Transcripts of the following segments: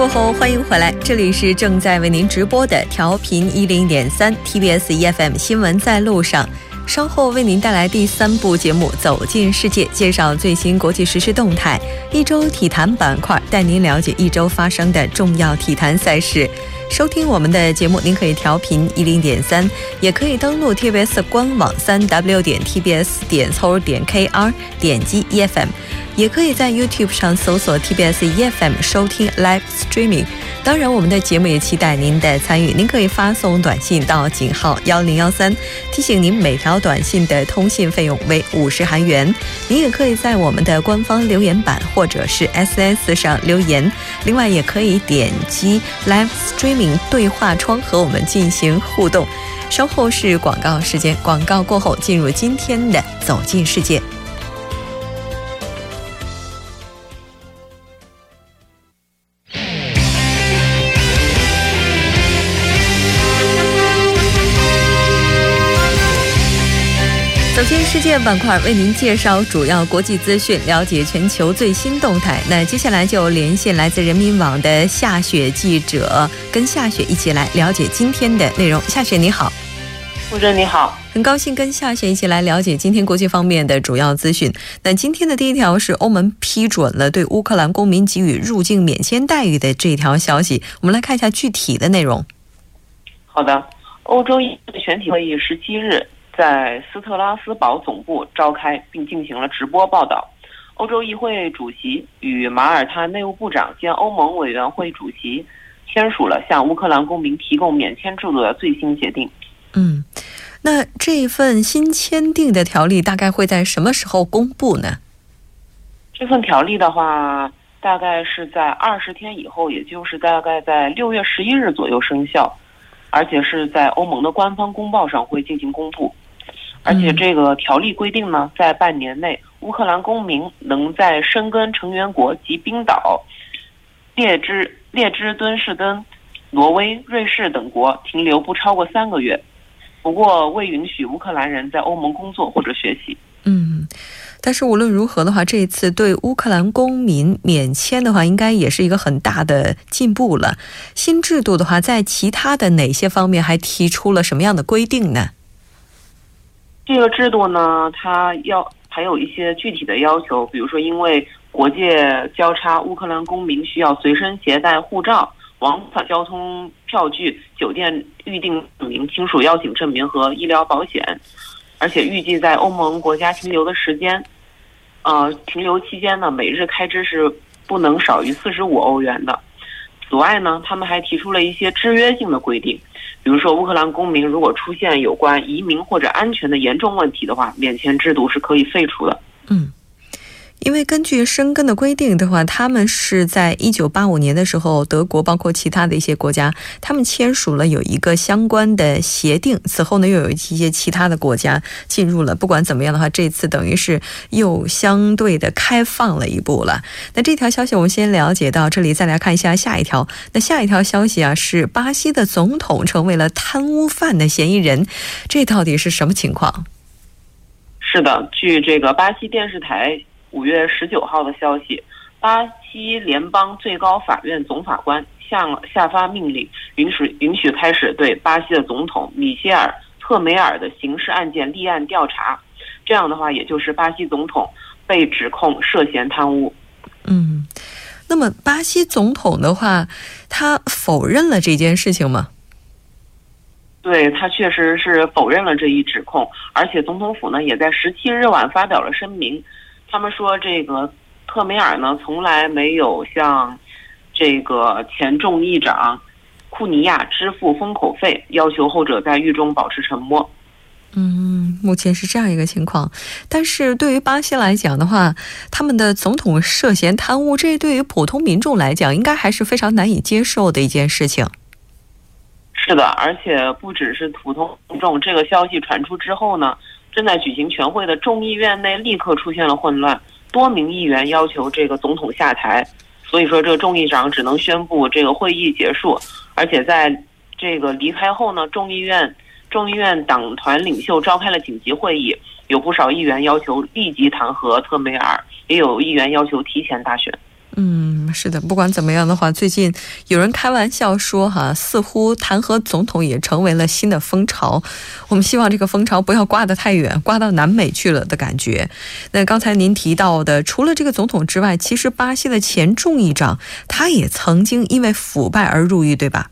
过后，欢迎回来，这里是正在为您直播的调频一零点三 TBS EFM 新闻在路上。稍后为您带来第三部节目《走进世界》，介绍最新国际时事动态。一周体坛板块带您了解一周发生的重要体坛赛事。收听我们的节目，您可以调频一零点三，也可以登录 TBS 官网三 W 点 TBS 点 c o 点 KR，点击 EFM。也可以在 YouTube 上搜索 TBS EFM 收听 Live Streaming。当然，我们的节目也期待您的参与。您可以发送短信到井号幺零幺三，提醒您每条短信的通信费用为五十韩元。您也可以在我们的官方留言板或者是 SS 上留言。另外，也可以点击 Live Streaming 对话窗和我们进行互动。稍后是广告时间，广告过后进入今天的走进世界。世界板块，为您介绍主要国际资讯，了解全球最新动态。那接下来就连线来自人民网的夏雪记者，跟夏雪一起来了解今天的内容。夏雪你好，傅真你好，很高兴跟夏雪一起来了解今天国际方面的主要资讯。那今天的第一条是欧盟批准了对乌克兰公民给予入境免签待遇的这条消息，我们来看一下具体的内容。好的，欧洲议会全体会议十七日。在斯特拉斯堡总部召开并进行了直播报道。欧洲议会主席与马耳他内务部长兼欧盟委员会主席签署了向乌克兰公民提供免签制度的最新协定。嗯，那这份新签订的条例大概会在什么时候公布呢？这份条例的话，大概是在二十天以后，也就是大概在六月十一日左右生效，而且是在欧盟的官方公报上会进行公布。而且这个条例规定呢，在半年内，乌克兰公民能在申根成员国及冰岛、列支列支敦士登、挪威、瑞士等国停留不超过三个月。不过，未允许乌克兰人在欧盟工作或者学习。嗯，但是无论如何的话，这一次对乌克兰公民免签的话，应该也是一个很大的进步了。新制度的话，在其他的哪些方面还提出了什么样的规定呢？这个制度呢，它要还有一些具体的要求，比如说，因为国界交叉，乌克兰公民需要随身携带护照、往返交通票据、酒店预订证明、亲属邀请证明和医疗保险，而且预计在欧盟国家停留的时间，呃，停留期间呢，每日开支是不能少于四十五欧元的。此外呢，他们还提出了一些制约性的规定。比如说，乌克兰公民如果出现有关移民或者安全的严重问题的话，免签制度是可以废除的。嗯。因为根据申根的规定的话，他们是在一九八五年的时候，德国包括其他的一些国家，他们签署了有一个相关的协定。此后呢，又有一些其他的国家进入了。不管怎么样的话，这次等于是又相对的开放了一步了。那这条消息我们先了解到这里，再来看一下下一条。那下一条消息啊，是巴西的总统成为了贪污犯的嫌疑人，这到底是什么情况？是的，据这个巴西电视台。五月十九号的消息，巴西联邦最高法院总法官向下发命令，允许允许开始对巴西的总统米歇尔特梅尔的刑事案件立案调查。这样的话，也就是巴西总统被指控涉嫌贪污。嗯，那么巴西总统的话，他否认了这件事情吗？对他确实是否认了这一指控，而且总统府呢也在十七日晚发表了声明。他们说，这个特梅尔呢，从来没有向这个前众议长库尼亚支付封口费，要求后者在狱中保持沉默。嗯，目前是这样一个情况。但是对于巴西来讲的话，他们的总统涉嫌贪污，这对于普通民众来讲，应该还是非常难以接受的一件事情。是的，而且不只是普通民众，这个消息传出之后呢？正在举行全会的众议院内立刻出现了混乱，多名议员要求这个总统下台，所以说这个众议长只能宣布这个会议结束。而且在这个离开后呢，众议院众议院党团领袖召开了紧急会议，有不少议员要求立即弹劾特梅尔，也有议员要求提前大选。嗯，是的，不管怎么样的话，最近有人开玩笑说，哈，似乎弹劾总统也成为了新的风潮。我们希望这个风潮不要刮得太远，刮到南美去了的感觉。那刚才您提到的，除了这个总统之外，其实巴西的前众议长他也曾经因为腐败而入狱，对吧？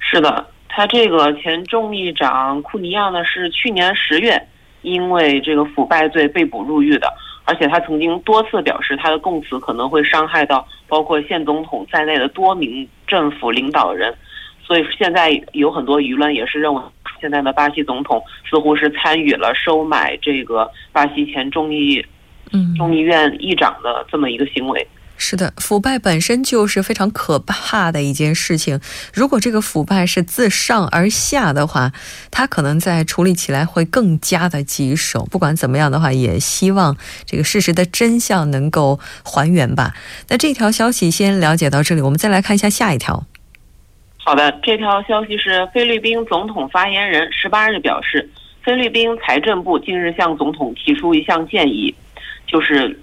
是的，他这个前众议长库尼亚呢，是去年十月因为这个腐败罪被捕入狱的。而且他曾经多次表示，他的供词可能会伤害到包括现总统在内的多名政府领导人，所以现在有很多舆论也是认为，现在的巴西总统似乎是参与了收买这个巴西前众议，嗯，众议院议长的这么一个行为。是的，腐败本身就是非常可怕的一件事情。如果这个腐败是自上而下的话，它可能在处理起来会更加的棘手。不管怎么样的话，也希望这个事实的真相能够还原吧。那这条消息先了解到这里，我们再来看一下下一条。好的，这条消息是菲律宾总统发言人十八日表示，菲律宾财政部近日向总统提出一项建议，就是。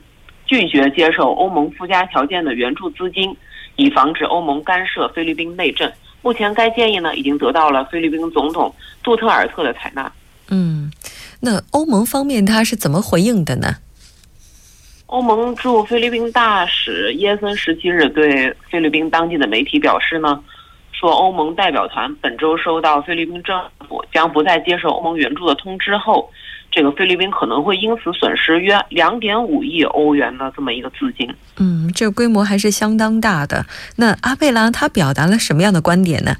拒绝接受欧盟附加条件的援助资金，以防止欧盟干涉菲律宾内政。目前，该建议呢已经得到了菲律宾总统杜特尔特的采纳。嗯，那欧盟方面他是怎么回应的呢？欧盟驻菲律宾大使耶森十七日对菲律宾当地的媒体表示呢，说欧盟代表团本周收到菲律宾政府将不再接受欧盟援助的通知后。这个菲律宾可能会因此损失约两点五亿欧元的这么一个资金。嗯，这个规模还是相当大的。那阿贝拉他表达了什么样的观点呢？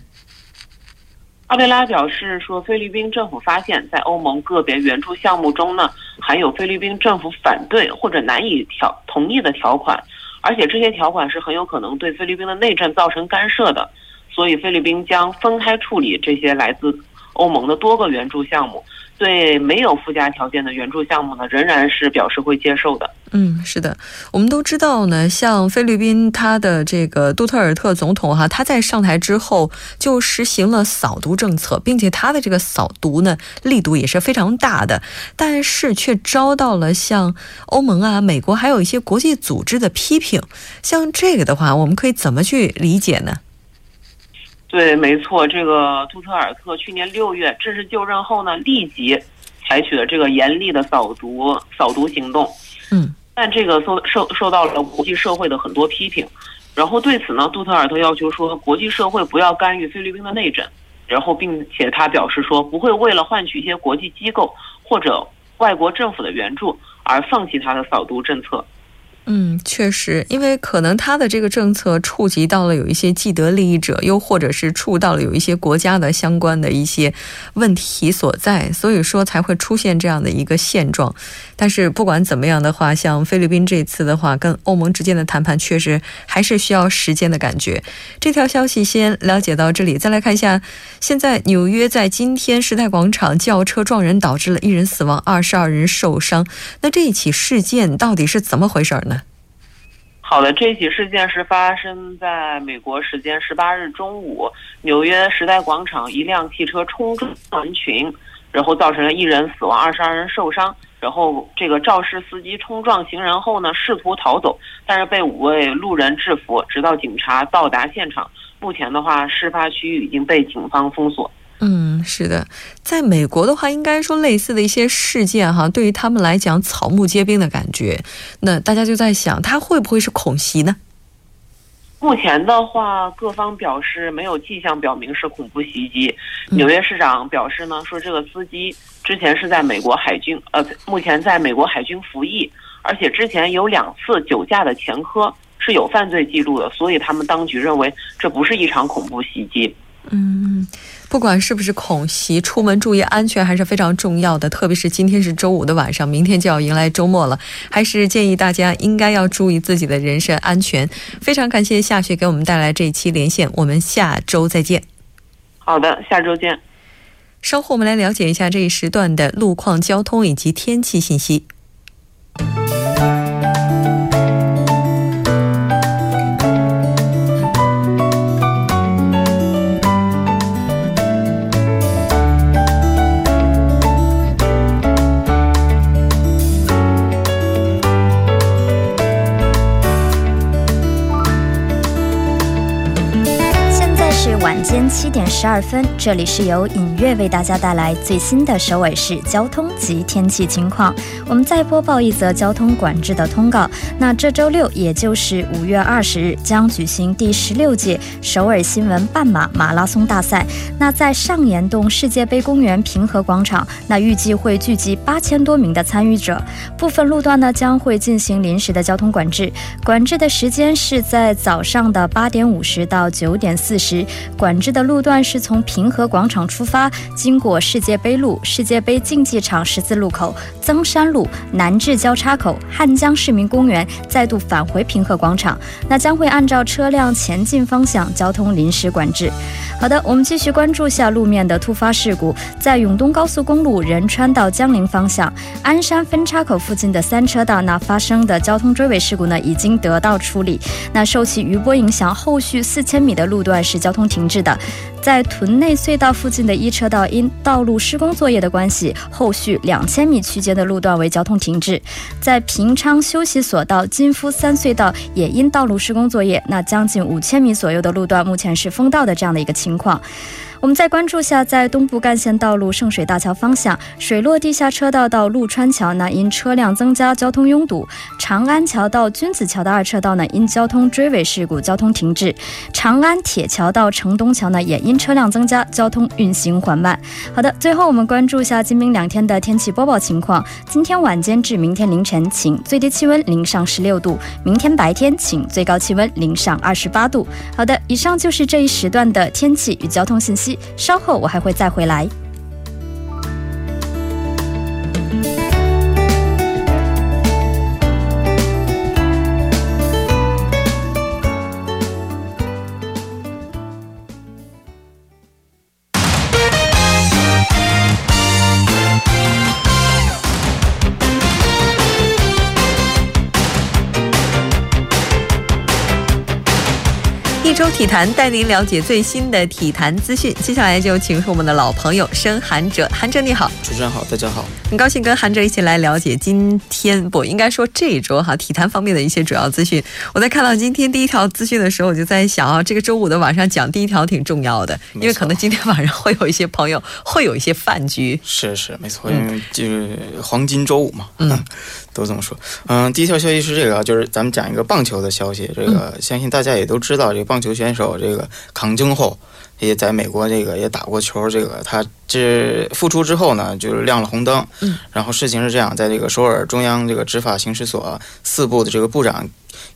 阿贝拉表示说，菲律宾政府发现，在欧盟个别援助项目中呢，含有菲律宾政府反对或者难以条同意的条款，而且这些条款是很有可能对菲律宾的内政造成干涉的。所以，菲律宾将分开处理这些来自欧盟的多个援助项目。对没有附加条件的援助项目呢，仍然是表示会接受的。嗯，是的，我们都知道呢，像菲律宾他的这个杜特尔特总统哈，他在上台之后就实行了扫毒政策，并且他的这个扫毒呢力度也是非常大的，但是却遭到了像欧盟啊、美国还有一些国际组织的批评。像这个的话，我们可以怎么去理解呢？对，没错，这个杜特尔特去年六月正式就任后呢，立即采取了这个严厉的扫毒扫毒行动。嗯，但这个受受受到了国际社会的很多批评。然后对此呢，杜特尔特要求说，国际社会不要干预菲律宾的内政。然后，并且他表示说，不会为了换取一些国际机构或者外国政府的援助而放弃他的扫毒政策。嗯，确实，因为可能他的这个政策触及到了有一些既得利益者，又或者是触到了有一些国家的相关的一些问题所在，所以说才会出现这样的一个现状。但是不管怎么样的话，像菲律宾这次的话，跟欧盟之间的谈判确实还是需要时间的感觉。这条消息先了解到这里，再来看一下，现在纽约在今天时代广场轿车撞人，导致了一人死亡，二十二人受伤。那这一起事件到底是怎么回事呢？好的，这起事件是发生在美国时间十八日中午，纽约时代广场一辆汽车冲撞人群，然后造成了一人死亡，二十二人受伤。然后这个肇事司机冲撞行人后呢，试图逃走，但是被五位路人制服，直到警察到达现场。目前的话，事发区域已经被警方封锁。嗯，是的，在美国的话，应该说类似的一些事件哈，对于他们来讲草木皆兵的感觉。那大家就在想，他会不会是恐袭呢？目前的话，各方表示没有迹象表明是恐怖袭击。纽约市长表示呢，说这个司机之前是在美国海军，呃，目前在美国海军服役，而且之前有两次酒驾的前科，是有犯罪记录的，所以他们当局认为这不是一场恐怖袭击。嗯。不管是不是恐袭，出门注意安全还是非常重要的。特别是今天是周五的晚上，明天就要迎来周末了，还是建议大家应该要注意自己的人身安全。非常感谢夏雪给我们带来这一期连线，我们下周再见。好的，下周见。稍后我们来了解一下这一时段的路况、交通以及天气信息。间七点十二分，这里是由影月为大家带来最新的首尔市交通及天气情况。我们再播报一则交通管制的通告。那这周六，也就是五月二十日，将举行第十六届首尔新闻半马马拉松大赛。那在上岩洞世界杯公园平和广场，那预计会聚集八千多名的参与者。部分路段呢将会进行临时的交通管制，管制的时间是在早上的八点五十到九点四十。管管制的路段是从平和广场出发，经过世界杯路、世界杯竞技场十字路口、增山路、南至交叉口、汉江市民公园，再度返回平和广场。那将会按照车辆前进方向交通临时管制。好的，我们继续关注下路面的突发事故，在永东高速公路仁川到江陵方向鞍山分叉口附近的三车道，那发生的交通追尾事故呢，已经得到处理。那受其余波影响，后续四千米的路段是交通。停滞的，在屯内隧道附近的一车道因道路施工作业的关系，后续两千米区间的路段为交通停滞。在平昌休息索道金夫三隧道也因道路施工作业，那将近五千米左右的路段目前是封道的这样的一个情况。我们再关注下，在东部干线道路圣水大桥方向，水落地下车道到陆川桥呢，因车辆增加，交通拥堵；长安桥到君子桥的二车道呢，因交通追尾事故，交通停滞；长安铁桥到城东桥呢，也因车辆增加，交通运行缓慢。好的，最后我们关注一下今明两天的天气播报情况。今天晚间至明天凌晨晴，最低气温零上十六度；明天白天晴，最高气温零上二十八度。好的，以上就是这一时段的天气与交通信息。稍后我还会再回来。周体坛带您了解最新的体坛资讯。接下来就请出我们的老朋友申韩哲，韩哲你好，主持人好，大家好，很高兴跟韩哲一起来了解今天不应该说这一周哈体坛方面的一些主要资讯。我在看到今天第一条资讯的时候，我就在想啊，这个周五的晚上讲第一条挺重要的，因为可能今天晚上会有一些朋友会有一些饭局。是是没错，因为就是黄金周五嘛，嗯，都这么说。嗯，第一条消息是这个，就是咱们讲一个棒球的消息。这个相信大家也都知道，这个棒。球选手这个康京后也在美国这个也打过球，这个他这复出之后呢，就是亮了红灯。嗯，然后事情是这样，在这个首尔中央这个执法刑事所四部的这个部长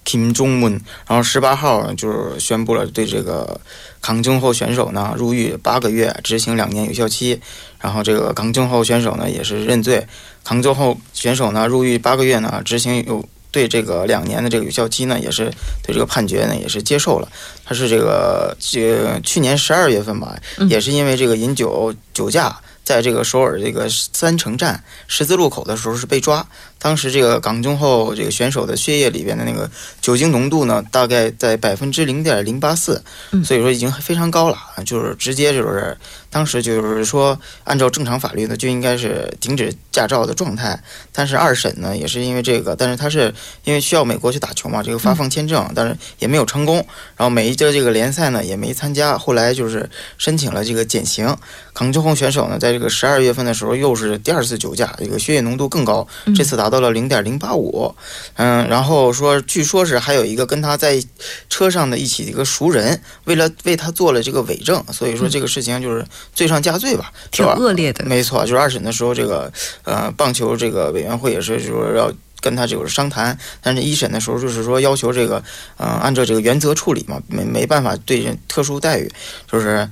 Kim Jong Un，然后十八号就是宣布了对这个康京后选手呢入狱八个月，执行两年有效期。然后这个康京后选手呢也是认罪，康京后选手呢入狱八个月呢，执行有。对这个两年的这个有效期呢，也是对这个判决呢，也是接受了。他是这个这去年十二月份吧，也是因为这个饮酒酒驾，在这个首尔这个三城站十字路口的时候是被抓。当时这个港中后这个选手的血液里边的那个酒精浓度呢，大概在百分之零点零八四，所以说已经非常高了，就是直接就是当时就是说按照正常法律呢就应该是停止驾照的状态。但是二审呢也是因为这个，但是他是因为需要美国去打球嘛，这个发放签证，但是也没有成功。然后每一届这个联赛呢也没参加，后来就是申请了这个减刑。港中后选手呢在这个十二月份的时候又是第二次酒驾，这个血液浓度更高，这次打。达到了零点零八五，嗯，然后说，据说是还有一个跟他在车上的一起的一个熟人，为了为他做了这个伪证，所以说这个事情就是罪上加罪吧，挺恶劣的。没错，就是二审的时候，这个呃棒球这个委员会也是说要跟他就是商谈，但是一审的时候就是说要求这个嗯按照这个原则处理嘛，没没办法对人特殊待遇，就是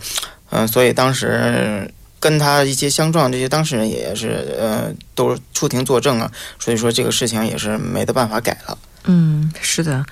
嗯，所以当时。跟他一些相撞这些当事人也是，呃，都出庭作证啊，所以说这个事情也是没得办法改了。嗯，是的，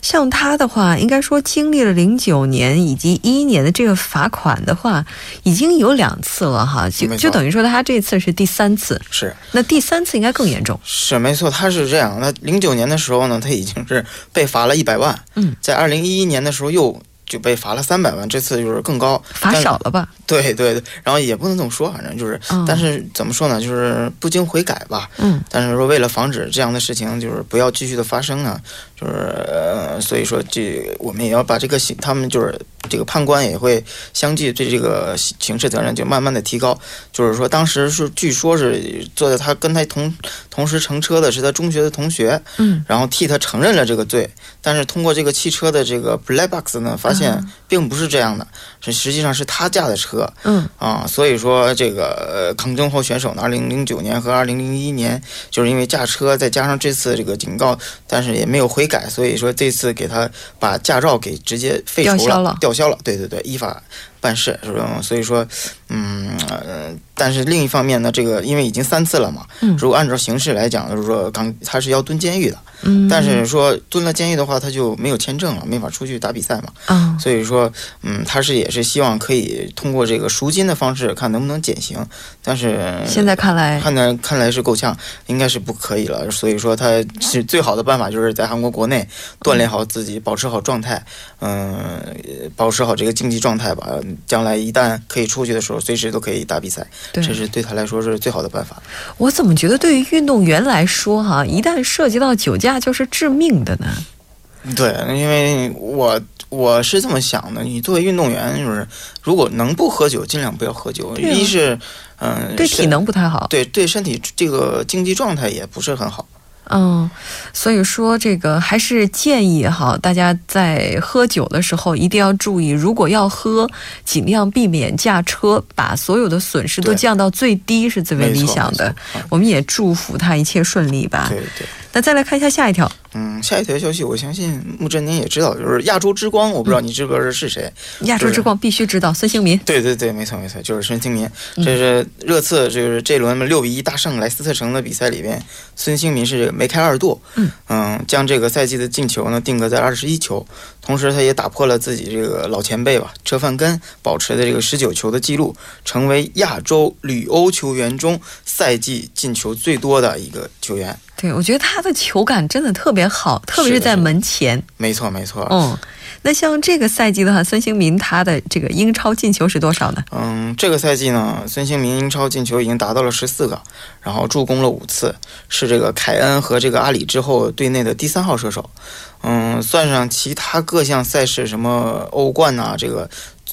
像他的话，应该说经历了零九年以及一一年的这个罚款的话，已经有两次了哈，就就等于说他这次是第三次。是，那第三次应该更严重。是没错，他是这样。那零九年的时候呢，他已经是被罚了一百万。嗯，在二零一一年的时候又。就被罚了三百万，这次就是更高，罚少了吧？对对对，然后也不能这么说，反正就是，但是怎么说呢？就是不经悔改吧。嗯。但是说为了防止这样的事情，就是不要继续的发生呢，就是呃，所以说这我们也要把这个刑，他们就是这个判官也会相继对这个刑事责任就慢慢的提高。就是说，当时是据说是坐在他跟他同同时乘车的是他中学的同学，嗯，然后替他承认了这个罪。但是通过这个汽车的这个 black box 呢，发现并不是这样的，是实际上是他驾的车，嗯啊，所以说这个呃康争后选手呢，二零零九年和二零零一年就是因为驾车，再加上这次这个警告，但是也没有悔改，所以说这次给他把驾照给直接废除吊销了吊销了，对对对，依法办事是吧？所以说，嗯呃，但是另一方面呢，这个因为已经三次了嘛，嗯如果按照形式来讲，就是说刚他是要蹲监狱的，嗯，但是说蹲了监狱的话，他就没有签证了，没法出去打比赛嘛。啊，所以说，嗯，他是也是希望可以通过这个赎金的方式，看能不能减刑。但是现在看来，看来看来是够呛，应该是不可以了。所以说，他是最好的办法就是在韩国国内锻炼好自己，保持好状态，嗯、保持好这个竞技状态吧。将来一旦可以出去的时候，随时都可以打比赛，对这是对他来说是最好的办法。我怎么觉得对于运动员来说，哈，一旦涉及到酒驾就是致命的呢？对，因为我我是这么想的，你作为运动员，就是如果能不喝酒，尽量不要喝酒。啊一是，嗯、是对体能不太好。对对身体这个竞技状态也不是很好。嗯，所以说这个还是建议哈，大家在喝酒的时候一定要注意，如果要喝，尽量避免驾车，把所有的损失都降到最低是最为理想的。我们也祝福他一切顺利吧。对对，那再来看一下下一条，嗯，下一条消息，我相信穆振您也知道，就是亚洲之光，我不知道你知不知道是谁？亚洲之光必须知道孙兴民。对对对，没错没错，就是孙兴民。嗯这是热刺，就是这轮六比一大胜莱斯特城的比赛里边，孙兴民是梅开二度，嗯将这个赛季的进球呢定格在二十一球，同时他也打破了自己这个老前辈吧车范根保持的这个十九球的记录，成为亚洲旅欧球员中赛季进球最多的一个球员。对，我觉得他的球感真的特别好，特别是在门前。没错没错，嗯，那像这个赛季的话，孙兴民他的这个英超进球是多少呢？嗯，这个赛季呢，孙兴民英超进球已经达到了十四个，然后助攻了五次，是这个凯恩和这个阿里之后队内的第三号射手。嗯，算上其他各项赛事，什么欧冠呐、这个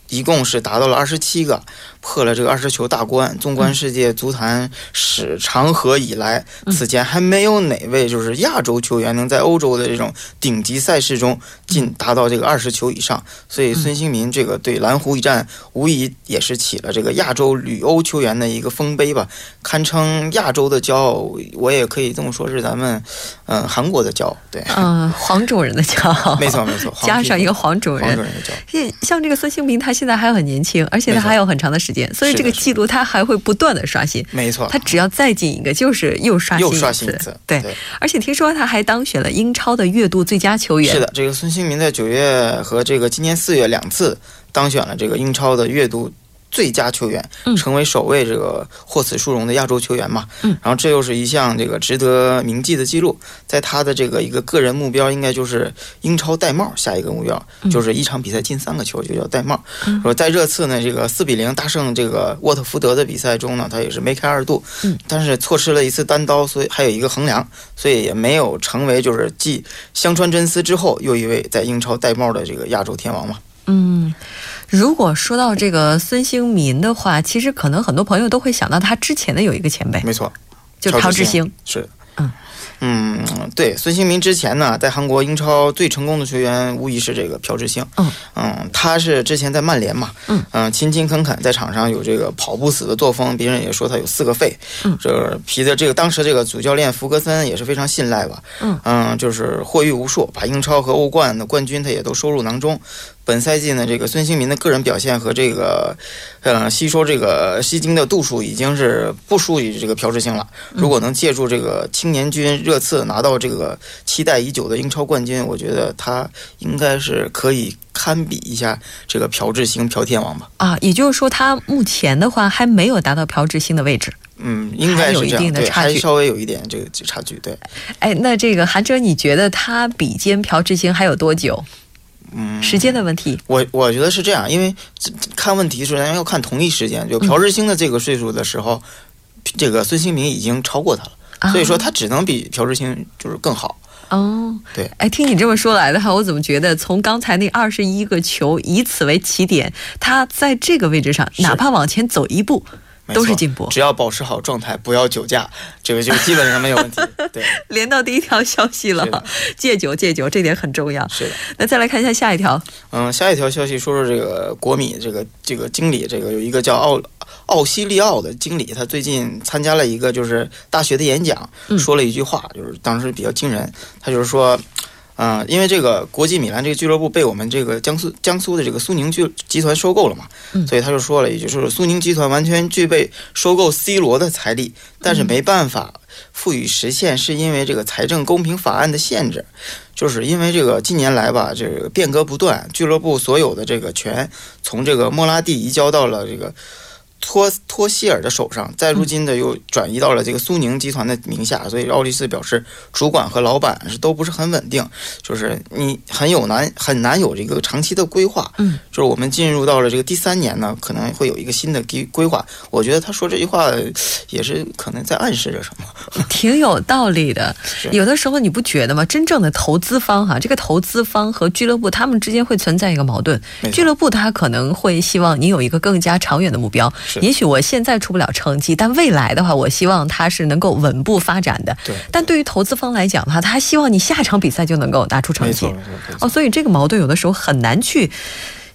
一共是达到了二十七个，破了这个二十球大关。纵观世界足坛史长河以来，此前还没有哪位就是亚洲球员能在欧洲的这种顶级赛事中进达到这个二十球以上。所以孙兴民这个对蓝湖一战，无疑也是起了这个亚洲旅欧球员的一个丰碑吧，堪称亚洲的骄傲。我也可以这么说，是咱们嗯、呃韩国的骄傲。对，嗯、黄种人的骄傲，没错没错，加上一个黄种人黄种。人的骄傲。像像这个孙兴民，他现在还很年轻，而且他还有很长的时间，所以这个记录他还会不断的刷新。没错，他只要再进一个，就是又刷新又一刷新一次，对，而且听说他还当选了英超的月度最佳球员。是的，这个孙兴民在九月和这个今年四月两次当选了这个英超的月度最佳球员，嗯成为首位这个获此殊荣的亚洲球员嘛。嗯，然后这又是一项这个值得铭记的记录，在他的这个一个个人目标应该就是英超戴帽，下一个目标嗯就是一场比赛进三个球就叫戴帽。嗯说在热刺呢这个四比零大胜这个沃特福德的比赛中呢，他也是梅开二度，嗯，但是错失了一次单刀，所以还有一个横梁，所以也没有成为就是继香川真司之后又一位在英超戴帽的这个亚洲天王嘛。嗯，如果说到这个孙兴民的话，其实可能很多朋友都会想到他之前的有一个前辈，没错，就朴智星。是，嗯嗯，对，孙兴民之前呢，在韩国英超最成功的球员无疑是这个朴智星。嗯他是之前在曼联嘛，嗯勤勤恳恳，在场上有这个跑不死的作风，别人也说他有四个肺。嗯这个皮的这个当时这个主教练福格森也是非常信赖吧。嗯就是获益无数，把英超和欧冠的冠军他也都收入囊中。本赛季呢，这个孙兴民的个人表现和这个，呃，吸收这个吸金的度数已经是不输于这个朴智星了。如果能借助这个青年军热刺拿到这个期待已久的英超冠军，我觉得他应该是可以堪比一下这个朴智星、朴天王吧。啊，也就是说他目前的话还没有达到朴智星的位置。嗯，应该有一定的差距还稍微有一点这个差距，对。哎，那这个韩哲，你觉得他比肩朴智星还有多久？嗯，时间的问题。我我觉得是这样，因为这看问题是咱要看同一时间，就朴智星的这个岁数的时候，这个孙兴民已经超过他了，啊所以说他只能比朴智星就是更好。哦，对，哎，听你这么说来的话，我怎么觉得从刚才那二十一个球以此为起点，他在这个位置上，哪怕往前走一步。都是进步，只要保持好状态，不要酒驾，这个就基本上没有问题。对，连到第一条消息了，戒酒戒酒，这点很重要。是的，那再来看一下下一条。嗯，下一条消息说说这个国米这个这个经理，这个有一个叫奥奥西利奥的经理，他最近参加了一个就是大学的演讲，说了一句话，就是当时比较惊人，他就是说。啊，因为这个国际米兰这个俱乐部被我们这个江苏江苏的这个苏宁集集团收购了嘛，所以他就说了也就是苏宁集团完全具备收购 C 罗的财力，但是没办法赋予实现，是因为这个财政公平法案的限制，就是因为这个近年来吧，这个变革不断，俱乐部所有的这个权从这个莫拉蒂移交到了这个。托托希尔的手上，在如今的又转移到了这个苏宁集团的名下，所以奥利斯表示，主管和老板是都不是很稳定，就是你很有难很难有这个长期的规划。嗯，就是我们进入到了这个第三年呢，可能会有一个新的规规划。我觉得他说这句话也是可能在暗示着什么，挺有道理的。有的时候你不觉得吗？真正的投资方哈，这个投资方和俱乐部他们之间会存在一个矛盾。俱乐部他可能会希望你有一个更加长远的目标。也许我现在出不了成绩，但未来的话，我希望他是能够稳步发展的。对。但对于投资方来讲的话，他希望你下场比赛就能够拿出成绩。哦，所以这个矛盾有的时候很难去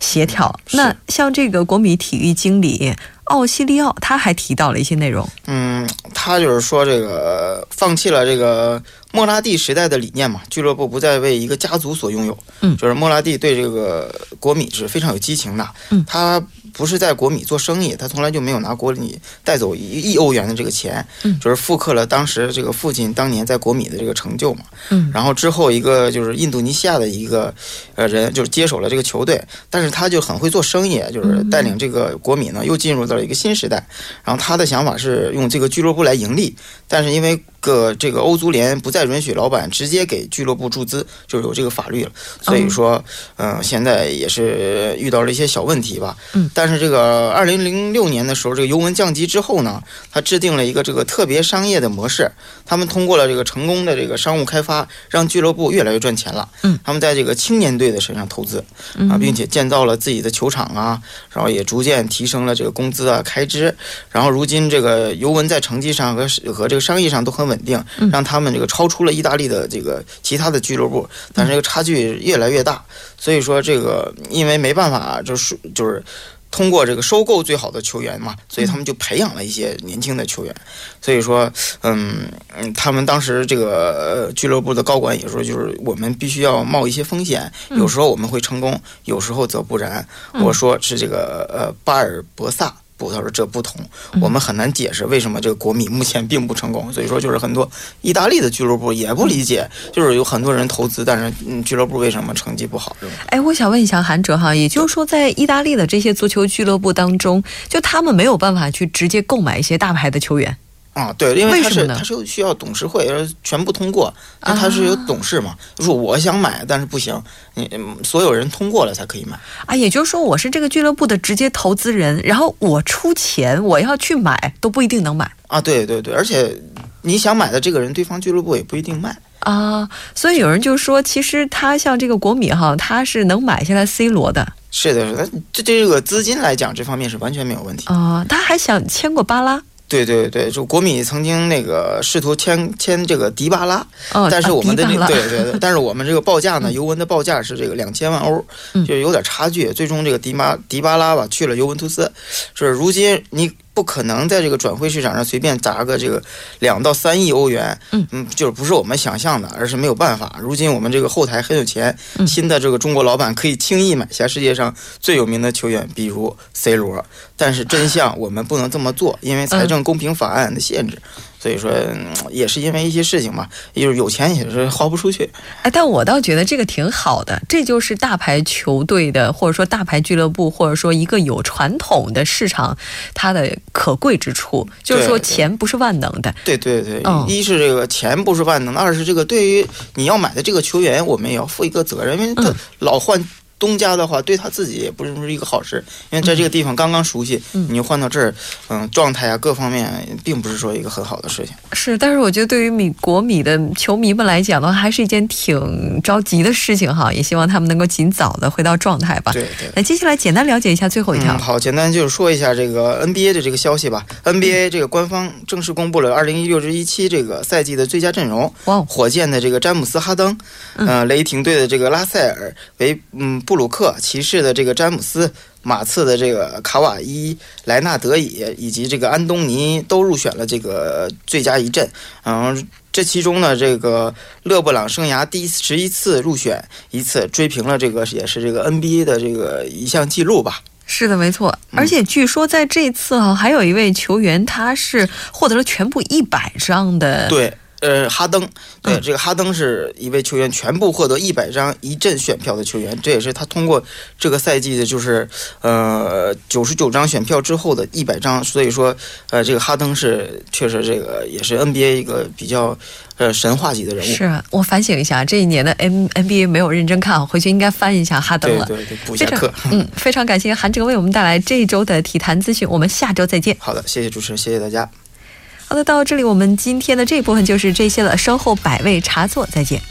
协调。那像这个国米体育经理奥西利奥，他还提到了一些内容。嗯，他就是说这个放弃了这个莫拉蒂时代的理念嘛，俱乐部不再为一个家族所拥有。嗯。就是莫拉蒂对这个国米是非常有激情的。嗯。他。不是在国米做生意，他从来就没有拿国米带走一亿欧元的这个钱，嗯，就是复刻了当时这个父亲当年在国米的这个成就嘛，嗯，然后之后一个就是印度尼西亚的一个呃人就是接手了这个球队，但是他就很会做生意，就是带领这个国米呢又进入到一个新时代，然后他的想法是用这个俱乐部来盈利，但是因为个这个欧足联不再允许老板直接给俱乐部注资，就是有这个法律了，所以说嗯现在也是遇到了一些小问题吧，嗯，但。但是这个二零零六年的时候，这个尤文降级之后呢，他制定了一个这个特别商业的模式。他们通过了这个成功的这个商务开发，让俱乐部越来越赚钱了。嗯，他们在这个青年队的身上投资啊，并且建造了自己的球场啊，然后也逐渐提升了这个工资啊开支。然后如今这个尤文在成绩上和和这个商业上都很稳定，让他们这个超出了意大利的这个其他的俱乐部，但是这个差距越来越大。所以说这个因为没办法，就是就是。通过这个收购最好的球员嘛，所以他们就培养了一些年轻的球员。所以说，嗯嗯，他们当时这个俱乐部的高管也说，就是我们必须要冒一些风险，有时候我们会成功，有时候则不然。我说是这个呃，巴尔博萨。不，他说这不同，我们很难解释为什么这个国米目前并不成功。所以说，就是很多意大利的俱乐部也不理解，就是有很多人投资，但是嗯，俱乐部为什么成绩不好？哎，我想问一下韩哲哈，也就是说，在意大利的这些足球俱乐部当中，就他们没有办法去直接购买一些大牌的球员。啊，对，因为他是他是需要董事会全部通过，那他是有董事嘛，说我想买，但是不行，你所有人通过了才可以买啊。也就是说，我是这个俱乐部的直接投资人，然后我出钱，我要去买都不一定能买啊。对对对，而且你想买的这个人，对方俱乐部也不一定卖啊。所以有人就说，其实他像这个国米哈，他是能买下来 C 罗的。是的，是的，这这个资金来讲，这方面是完全没有问题啊。他还想签过巴拉。对对对，就国米曾经那个试图签签这个迪巴拉，但是我们的对对对，但是我们这个报价呢，尤文的报价是这个两千万欧，就有点差距。最终这个迪巴迪巴拉吧去了尤文图斯，是如今你。不可能在这个转会市场上随便砸个这个两到三亿欧元，嗯嗯，就是不是我们想象的，而是没有办法。如今我们这个后台很有钱，新的这个中国老板可以轻易买下世界上最有名的球员，比如 C 罗。但是真相我们不能这么做，因为财政公平法案的限制。所以说，也是因为一些事情吧，就是有钱也是花不出去。哎，但我倒觉得这个挺好的，这就是大牌球队的，或者说大牌俱乐部，或者说一个有传统的市场，它的可贵之处，就是说钱不是万能的。对对对，一是这个钱不是万能的，二是这个对于你要买的这个球员，我们也要负一个责任，因为他老换。东家的话，对他自己也不是一个好事，因为在这个地方刚刚熟悉，嗯你换到这儿，嗯，状态啊各方面并不是说一个很好的事情。是，但是我觉得对于米国米的球迷们来讲的话，还是一件挺着急的事情哈，也希望他们能够尽早的回到状态吧。对对。那接下来简单了解一下最后一条。嗯，好，简单就是说一下这个 NBA 的这个消息吧。NBA 这个官方正式公布了二零一六至一七这个赛季的最佳阵容。哇哦，火箭的这个詹姆斯哈登，呃，雷霆队的这个拉塞尔为嗯布鲁克，骑士的这个詹姆斯，马刺的这个卡瓦伊莱纳德以以及这个安东尼都入选了这个最佳一阵。嗯，这其中呢，这个勒布朗生涯第十一次入选一次，追平了这个也是这个 NBA 的这个一项记录吧。是的，没错。嗯而且据说在这次哈、还有一位球员他是获得了全部一百张的。对，呃，哈登，对，嗯这个哈登是一位球员，全部获得一百张一阵选票的球员，这也是他通过这个赛季的，就是呃九十九张选票之后的一百张，所以说，呃，这个哈登是确实这个也是 NBA 一个比较呃神话级的人物。是啊我反省一下，这一年的 N NBA 没有认真看，回去应该翻一下哈登了。对对对，补一下课。嗯，非常感谢韩哲为我们带来这一周的体坛资讯，我们下周再见。好的，谢谢主持人，谢谢大家。好的，到这里我们今天的这部分就是这些了，稍后百味茶座再见。